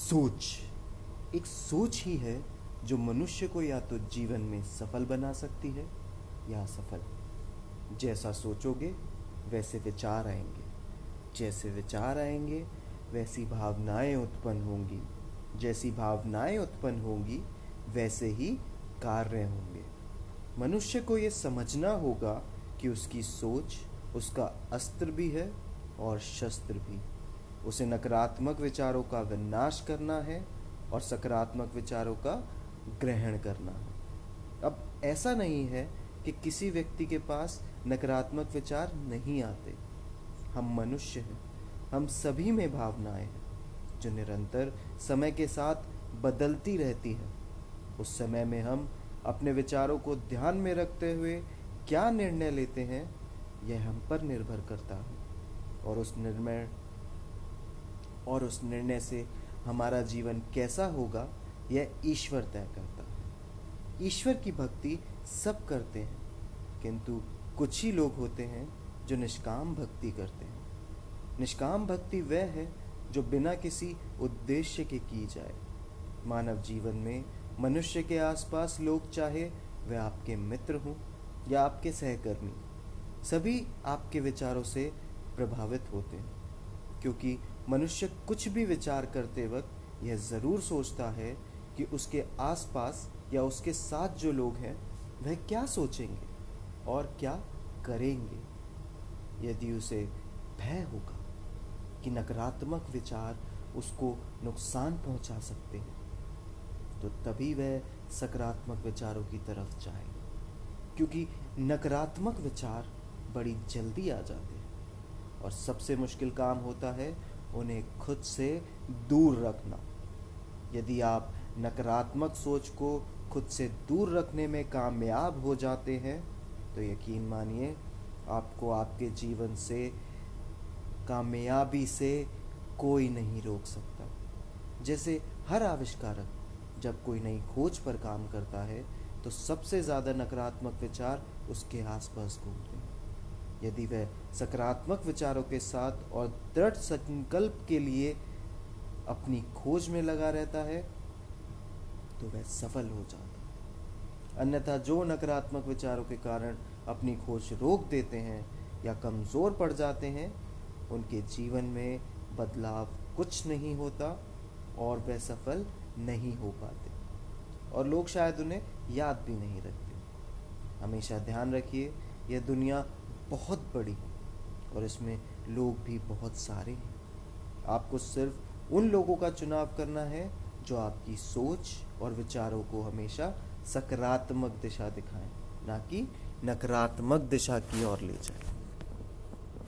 सोच। एक सोच ही है जो मनुष्य को या तो जीवन में सफल बना सकती है या असफल। जैसा सोचोगे, वैसे विचार आएँगे। जैसे विचार आएँगे, वैसी भावनाएँ उत्पन्न होंगी। जैसी भावनाएँ उत्पन्न होंगी, वैसे ही कार्य होंगे। मनुष्य को ये समझना होगा कि उसकी सोच, उसका अस्त्र भी है और शस्त्र भी। उसे नकारात्मक विचारों का विनाश करना है और सकारात्मक विचारों का ग्रहण करना है। अब ऐसा नहीं है कि किसी व्यक्ति के पास नकारात्मक विचार नहीं आते। हम मनुष्य हैं। हम सभी में भावनाएँ हैं जो निरंतर समय के साथ बदलती रहती हैं। उस समय में हम अपने विचारों को ध्यान में रखते हुए क्या निर्णय लेते हैं, यह हम पर निर्भर करता है। और उस निर्णय और उस निर्णय से हमारा जीवन कैसा होगा, यह ईश्वर तय करता है। ईश्वर की भक्ति सब करते हैं, किंतु कुछ ही लोग होते हैं जो निष्काम भक्ति करते हैं। निष्काम भक्ति वह है जो बिना किसी उद्देश्य के की जाए। मानव जीवन में मनुष्य के आसपास लोग चाहे वे आपके मित्र हों या आपके सहकर्मी, सभी आपके विचारों से प्रभावित होते हैं, क्योंकि मनुष्य कुछ भी विचार करते वक्त यह ज़रूर सोचता है कि उसके आसपास या उसके साथ जो लोग हैं, वह क्या सोचेंगे और क्या करेंगे। यदि उसे भय होगा कि नकारात्मक विचार उसको नुकसान पहुँचा सकते हैं तो तभी वह सकारात्मक विचारों की तरफ़ जाए क्योंकि नकारात्मक विचार बड़ी जल्दी आ जाते हैं। और सबसे मुश्किल काम होता है उन्हें खुद से दूर रखना। यदि आप नकारात्मक सोच को खुद से दूर रखने में कामयाब हो जाते हैं तो यकीन मानिए, आपको आपके जीवन से, कामयाबी से कोई नहीं रोक सकता। जैसे हर आविष्कारक जब कोई नई खोज पर काम करता है तो सबसे ज़्यादा नकारात्मक विचार उसके आसपास घूमते हैं। यदि वह सकारात्मक विचारों के साथ और दृढ़ संकल्प के लिए अपनी खोज में लगा रहता है तो वह सफल हो जाता है। अन्यथा जो नकारात्मक विचारों के कारण अपनी खोज रोक देते हैं या कमज़ोर पड़ जाते हैं, उनके जीवन में बदलाव कुछ नहीं होता और वह सफल नहीं हो पाते। और लोग शायद उन्हें याद भी नहीं रखते। हमेशा ध्यान रखिए, यह दुनिया बहुत बड़ी है और इसमें लोग भी बहुत सारे हैं। आपको सिर्फ़ उन लोगों का चुनाव करना है जो आपकी सोच और विचारों को हमेशा सकारात्मक दिशा दिखाएँ, ना कि नकारात्मक दिशा की ओर ले जाएँ।